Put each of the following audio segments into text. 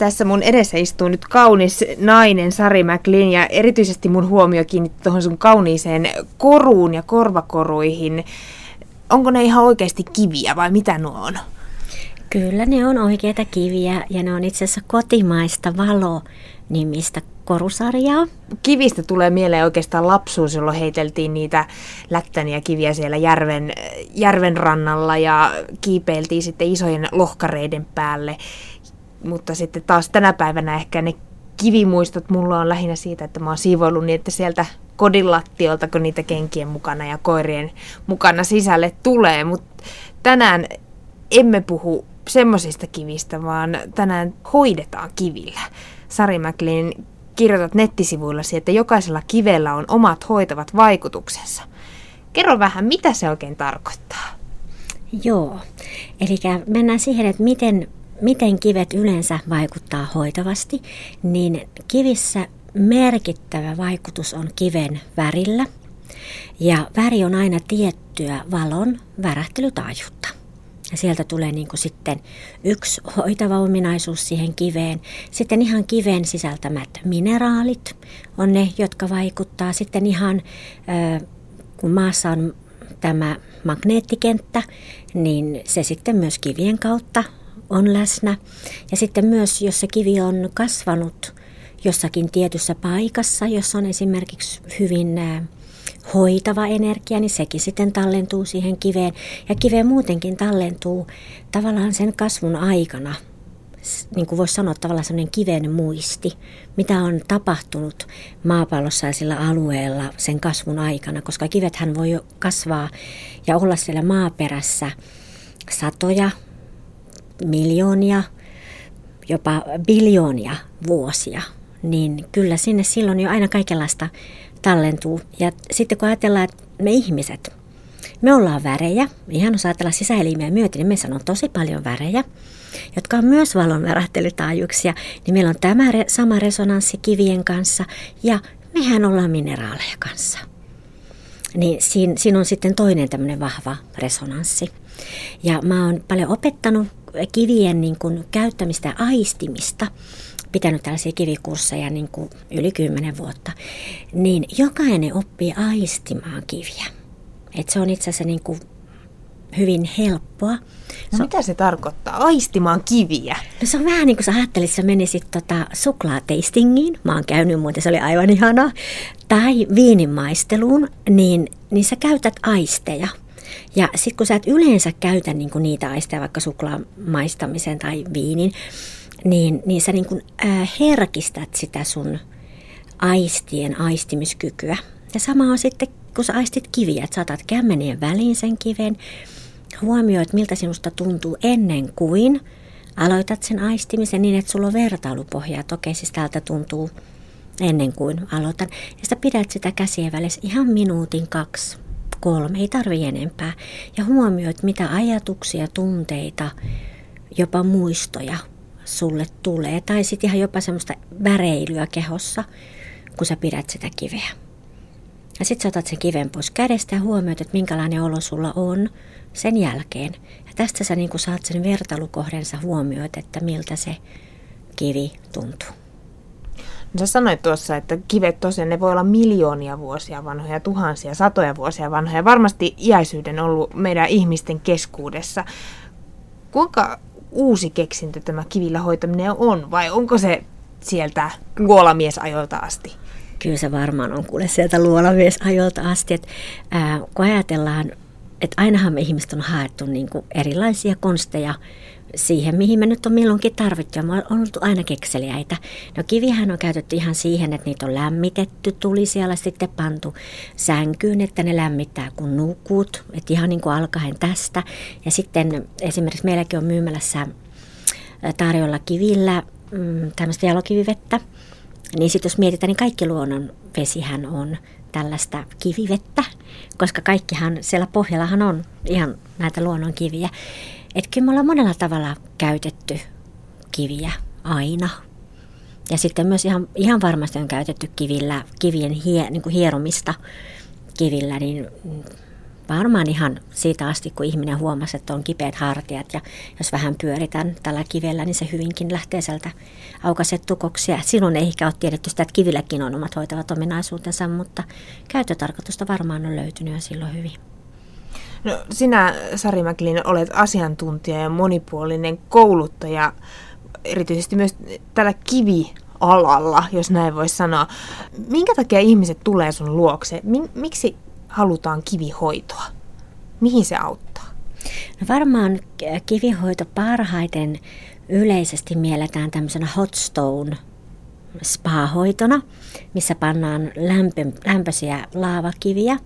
Tässä mun edessä istuu nyt kaunis nainen Sari McLean ja erityisesti mun huomio kiinnitti tuohon sun kauniiseen koruun ja korvakoruihin. Onko ne ihan oikeasti kiviä vai mitä nuo on? Kyllä ne on oikeita kiviä ja ne on itse asiassa kotimaista valo-nimistä korusarjaa. Kivistä tulee mieleen oikeastaan lapsuus, jolloin heiteltiin niitä lättäniä kiviä siellä järven, järven rannalla ja kiipeiltiin sitten isojen lohkareiden päälle. Mutta sitten taas tänä päivänä ehkä ne kivimuistot mulla on lähinnä siitä, että mä oon siivoillut niin, että sieltä kodin lattiolta, kun niitä kenkien mukana ja koirien mukana sisälle tulee. Mutta tänään emme puhu semmoisista kivistä, vaan tänään hoidetaan kivillä. Sari McLean kirjoitat nettisivuillasi, että jokaisella kivellä on omat hoitavat vaikutuksensa. Kerro vähän, mitä se oikein tarkoittaa. Joo, eli mennään siihen, että miten, miten kivet yleensä vaikuttaa hoitavasti, niin kivissä merkittävä vaikutus on kiven värillä. Ja väri on aina tiettyä valon värähtelytaajuutta. Ja sieltä tulee niin kuin sitten yksi hoitava ominaisuus siihen kiveen. Sitten ihan kiven sisältämät mineraalit on ne, jotka vaikuttaa. Sitten ihan, kun maassa on tämä magneettikenttä, niin se sitten myös kivien kautta on läsnä. Ja sitten myös, jos se kivi on kasvanut jossakin tietyssä paikassa, jossa on esimerkiksi hyvin hoitava energia, niin sekin sitten tallentuu siihen kiveen. Ja kiveen muutenkin tallentuu tavallaan sen kasvun aikana, niin kuin voisi sanoa tavallaan sellainen kiven muisti, mitä on tapahtunut maapallossa ja sillä alueella sen kasvun aikana, koska kivethän voi kasvaa ja olla siellä maaperässä satoja, miljoonia, jopa biljoonia vuosia, niin kyllä sinne silloin jo aina kaikenlaista tallentuu. Ja sitten kun ajatellaan, että me ihmiset, me ollaan värejä, ihan jos ajatellaan sisäelimiä myöten, niin me on tosi paljon värejä, jotka on myös valon värähtelytaajuuksia, niin meillä on tämä sama resonanssi kivien kanssa ja mehän ollaan mineraaleja kanssa. Niin siinä, siinä on sitten toinen tämmöinen vahva resonanssi. Ja mä oon paljon opettanut kivien niin kuin käyttämistä ja aistimista pitänyt tällaisia kivikursseja niin kuin yli kymmenen vuotta, niin jokainen oppii aistimaan kiviä. Et se on itse asiassa niin kuin hyvin helppoa. No se mitä se tarkoittaa? Aistimaan kiviä? No se on vähän niin kuin sä ajattelit, sä menisit tota suklaateistingiin. Mä oon käynyt muuten, se oli aivan ihanaa. Tai viinimaisteluun, niin, niin sä käytät aisteja. Ja sitten kun sä et yleensä käytä niin kuin niitä aisteja, vaikka suklaa maistamiseen tai viinin, niin, niin sä niin kuin, ää, herkistät sitä sun aistien aistimiskykyä. Ja sama on sitten, kun sä aistit kiviä, että saatat kämmenien väliin sen kiven, huomioit, miltä sinusta tuntuu ennen kuin aloitat sen aistimisen niin, että sulla on vertailupohjaa. Okei, siis täältä tuntuu ennen kuin aloitan. Ja sä pidät sitä käsien välissä ihan minuutin, kaksi, kolme, ei tarvi enempää. Ja huomioit, mitä ajatuksia, tunteita, jopa muistoja sulle tulee. Tai sitten ihan jopa semmoista väreilyä kehossa, kun sä pidät sitä kiveä. Ja sitten sä otat sen kiven pois kädestä ja huomioit, että minkälainen olo sulla on sen jälkeen. Ja tästä sä niin saat sen vertailukohdensa huomioit, että miltä se kivi tuntuu. No sä sanoit tuossa, että kivet tosiaan ne voi olla miljoonia vuosia vanhoja, tuhansia, satoja vuosia vanhoja. Varmasti iäisyyden ollut meidän ihmisten keskuudessa. Kuinka uusi keksintö tämä kivillä hoitaminen on, vai onko se sieltä luolamiesajoilta asti? Kyllä se varmaan on kuule sieltä luolamiesajoilta asti, että ää, kun ajatellaan, että ainahan me ihmiset on haettu niin kuin erilaisia konsteja siihen, mihin me nyt on milloinkin tarvittu. Me on ollut aina kekseliäitä. No kivihän on käytetty ihan siihen, että niitä on lämmitetty, tuli siellä sitten pantu sänkyyn, että ne lämmittää kun nukut. Että ihan niin kuin alkaen tästä. Ja sitten esimerkiksi meilläkin on myymälässä tarjolla kivillä mm, tämmöistä jalokivivettä. Niin sitten jos mietitään, niin kaikki luonnon vesihän on tällaista kivivettä, koska kaikkihan siellä pohjallahan on ihan näitä luonnon kiviä. Että kyllä me ollaan monella tavalla käytetty kiviä aina. Ja sitten myös ihan, ihan varmasti on käytetty kivillä, kivien hie, niin kuin hieromista kivillä niin varmaan ihan siitä asti, kun ihminen huomasi, että on kipeät hartiat ja jos vähän pyöritän tällä kivellä, niin se hyvinkin lähtee sieltä aukaiset tukoksia. Silloin ei ehkä ole tiedetty sitä, että kivilläkin on omat hoitavat ominaisuutensa, mutta käyttötarkoitusta varmaan on löytynyt jo silloin hyvin. No, sinä, Sari Mäkilin, olet asiantuntija ja monipuolinen kouluttaja, erityisesti myös tällä kivi alalla, jos näin voisi sanoa. Minkä takia ihmiset tulee sun luokse? Miksi halutaan kivihoitoa? Mihin se auttaa? No varmaan kivihoito parhaiten yleisesti mielletään tämmöisenä hotstone spa-hoitona, missä pannaan lämpö, lämpöisiä laavakiviä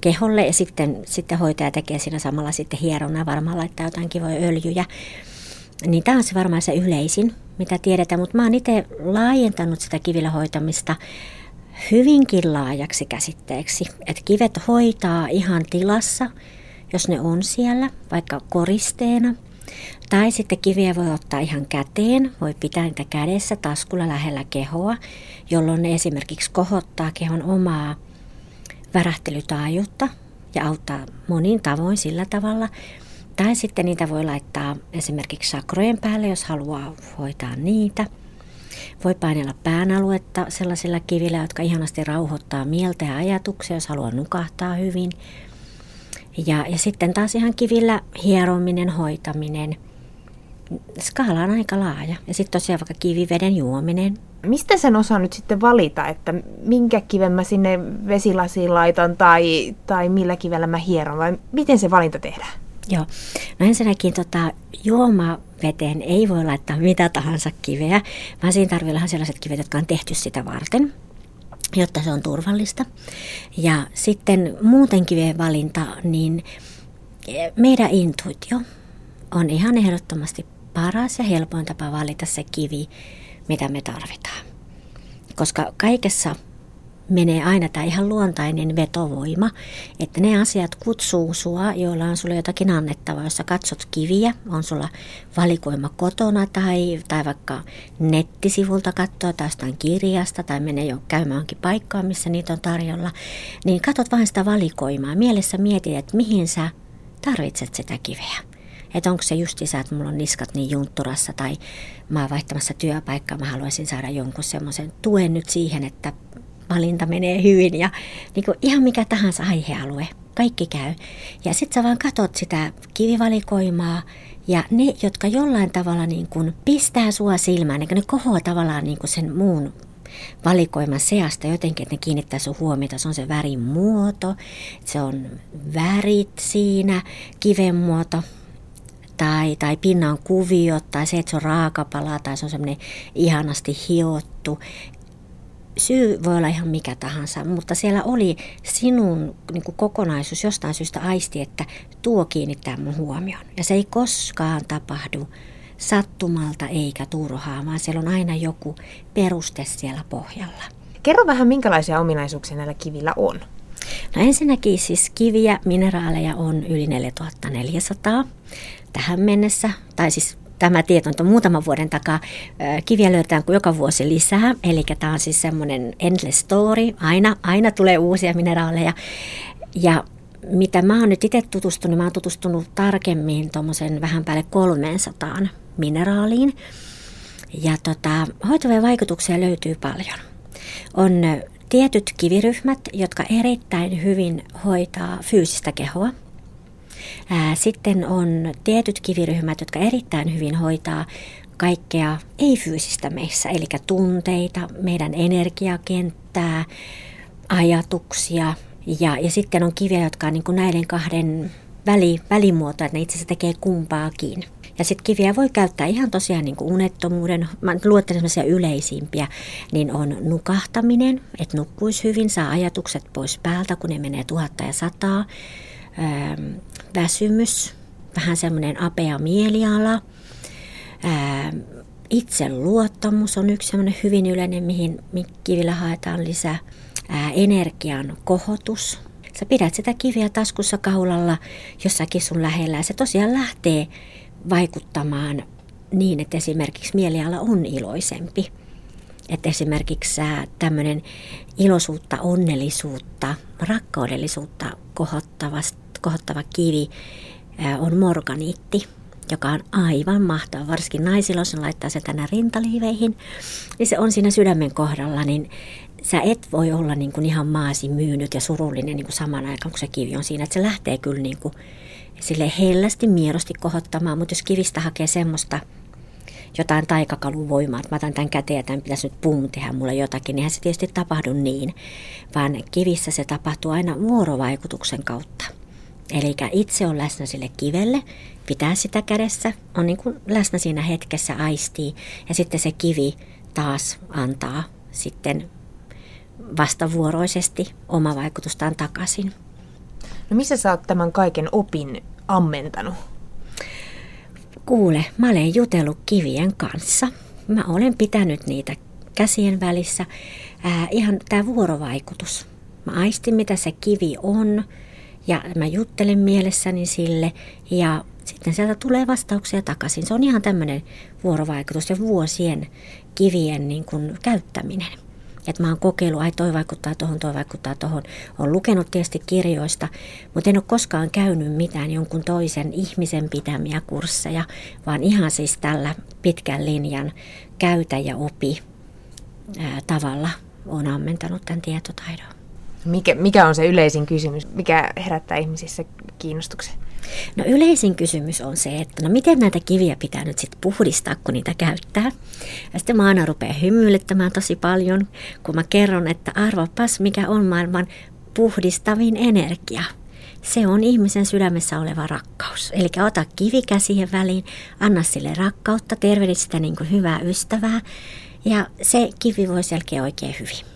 keholle ja sitten, sitten hoitaja tekee siinä samalla sitten hierona varmaan laittaa jotain kivoja öljyjä. Niin tämä on se varmaan se yleisin, mitä tiedetään, mutta mä oon itse laajentanut sitä kivillä hoitamista hyvinkin laajaksi käsitteeksi. Että kivet hoitaa ihan tilassa, jos ne on siellä, vaikka koristeena. Tai sitten kiviä voi ottaa ihan käteen, voi pitää niitä kädessä taskulla lähellä kehoa, jolloin ne esimerkiksi kohottaa kehon omaa värähtelytaajuutta ja auttaa monin tavoin sillä tavalla. Tai sitten niitä voi laittaa esimerkiksi sakrojen päälle, jos haluaa hoitaa niitä. Voi painella pään aluetta sellaisilla kivillä, jotka ihanasti rauhoittaa mieltä ja ajatuksia, jos haluaa nukahtaa hyvin. Ja, ja sitten taas ihan kivillä hierominen, hoitaminen. Skaala on aika laaja. Ja sitten tosiaan vaikka kiviveden juominen, mistä sen osaa nyt sitten valita, että minkä kiven mä sinne vesilasiin laitan tai, tai millä kivellä mä hieron vai miten se valinta tehdään? Joo, no ensinnäkin tota, juomaveteen ei voi laittaa mitä tahansa kiveä, vaan siinä tarvii olla sellaiset kivet, jotka on tehty sitä varten jotta se on turvallista. Ja sitten muuten kiveen valinta, niin meidän intuitio on ihan ehdottomasti paras ja helpoin tapa valita se kivi, mitä me tarvitaan. Koska kaikessa menee aina tämä ihan luontainen vetovoima, että ne asiat kutsuu sua, joilla on sulle jotakin annettavaa. Jos sä katsot kiviä, on sulla valikoima kotona tai, tai vaikka nettisivulta katsoa tai jostain kirjasta tai menee jo käymään paikkaan, missä niitä on tarjolla, niin katsot vain sitä valikoimaa. Mielessä mietit, että mihin sä tarvitset sitä kiveä. Että onko se isä, että mulla on niskat niin juntturassa tai mä oon vaihtamassa työpaikkaa, mä haluaisin saada jonkun semmoisen tuen nyt siihen, että valinta menee hyvin ja niin kuin ihan mikä tahansa aihealue, kaikki käy. Ja sitten sä vaan katot sitä kivivalikoimaa ja ne, jotka jollain tavalla niin kuin pistää sua silmään, niin ne kohoaa tavallaan niin kuin sen muun valikoiman seasta jotenkin, että ne kiinnittää sun huomiota. Se on se värin muoto, se on värit siinä, kiven muoto, tai, tai pinnan kuviot tai se, että se on raakapala tai se on semmoinen ihanasti hiottu. Syy voi olla ihan mikä tahansa, mutta siellä oli sinun niin kuin kokonaisuus jostain syystä aisti, että tuo kiinnittää mun huomioon. Ja se ei koskaan tapahdu sattumalta eikä turhaa, vaan siellä on aina joku peruste siellä pohjalla. Kerro vähän, minkälaisia ominaisuuksia näillä kivillä on? No ensinnäkin siis kiviä, mineraaleja on yli 4400 tähän mennessä, tai siis tämä tieto on muutaman vuoden takaa. Kiviä löydetään kuin joka vuosi lisää, eli tämä on siis semmoinen endless story, aina, aina tulee uusia mineraaleja. Ja mitä mä oon nyt itse tutustunut, mä oon tutustunut tarkemmin tuommoisen vähän päälle 300 mineraaliin. Ja tota, hoitavia vaikutuksia löytyy paljon. On tietyt kiviryhmät, jotka erittäin hyvin hoitaa fyysistä kehoa, sitten on tietyt kiviryhmät, jotka erittäin hyvin hoitaa kaikkea ei-fyysistä meissä, eli tunteita, meidän energiakenttää, ajatuksia. Ja, ja sitten on kiviä, jotka on niin kuin näiden kahden väli, välimuotoa, että ne itse asiassa tekee kumpaakin. Ja sitten kiviä voi käyttää ihan tosiaan niin kuin unettomuuden, mä luettelen sellaisia yleisimpiä, niin on nukahtaminen, että nukkuisi hyvin, saa ajatukset pois päältä, kun ne menee tuhatta ja sataa väsymys, vähän semmoinen apea mieliala. Ää, itseluottamus on yksi semmoinen hyvin yleinen, mihin kivillä haetaan lisää. Ää, energian kohotus. Sä pidät sitä kiviä taskussa kaulalla jossakin sun lähellä ja se tosiaan lähtee vaikuttamaan niin, että esimerkiksi mieliala on iloisempi. Että esimerkiksi tämmöinen iloisuutta, onnellisuutta, rakkaudellisuutta kohottavasta kohottava kivi on morganiitti, joka on aivan mahtava, varsinkin naisilla, jos laittaa se tänne rintaliiveihin, niin se on siinä sydämen kohdalla, niin sä et voi olla niin kuin ihan maasi myynyt ja surullinen niin kuin saman aikaan, kun se kivi on siinä. Että se lähtee kyllä niin kuin sille hellästi, miedosti kohottamaan, mutta jos kivistä hakee semmoista jotain taikakaluvoimaa, että mä otan tämän käteen ja tämän pitäisi nyt pum tehdä mulle jotakin, niin se tietysti tapahdu niin, vaan kivissä se tapahtuu aina vuorovaikutuksen kautta. Eli itse on läsnä sille kivelle, pitää sitä kädessä, on niin kuin läsnä siinä hetkessä, aistii, ja sitten se kivi taas antaa sitten vastavuoroisesti oma vaikutustaan takaisin. No missä sä oot tämän kaiken opin ammentanut? Kuule, mä olen jutellut kivien kanssa. Mä olen pitänyt niitä käsien välissä. Ää, ihan tämä vuorovaikutus. Mä aistin, mitä se kivi on, ja mä juttelen mielessäni sille, ja sitten sieltä tulee vastauksia takaisin. Se on ihan tämmöinen vuorovaikutus ja vuosien kivien niin kuin käyttäminen. Että mä oon kokeillut, ai toi vaikuttaa tuohon, toi vaikuttaa tuohon. Olen lukenut tietysti kirjoista, mutta en ole koskaan käynyt mitään jonkun toisen ihmisen pitämiä kursseja, vaan ihan siis tällä pitkän linjan käytä ja opi ää, tavalla on ammentanut tämän tietotaidon. Mikä, mikä on se yleisin kysymys? Mikä herättää ihmisissä kiinnostuksen? No yleisin kysymys on se, että no miten näitä kiviä pitää nyt sitten puhdistaa, kun niitä käyttää. Ja sitten mä aina rupean hymyilyttämään tosi paljon, kun mä kerron, että arvopas mikä on maailman puhdistavin energia. Se on ihmisen sydämessä oleva rakkaus. Eli ota kivi käsien väliin, anna sille rakkautta, tervehdit sitä niin kuin hyvää ystävää ja se kivi voi selkeä oikein hyvin.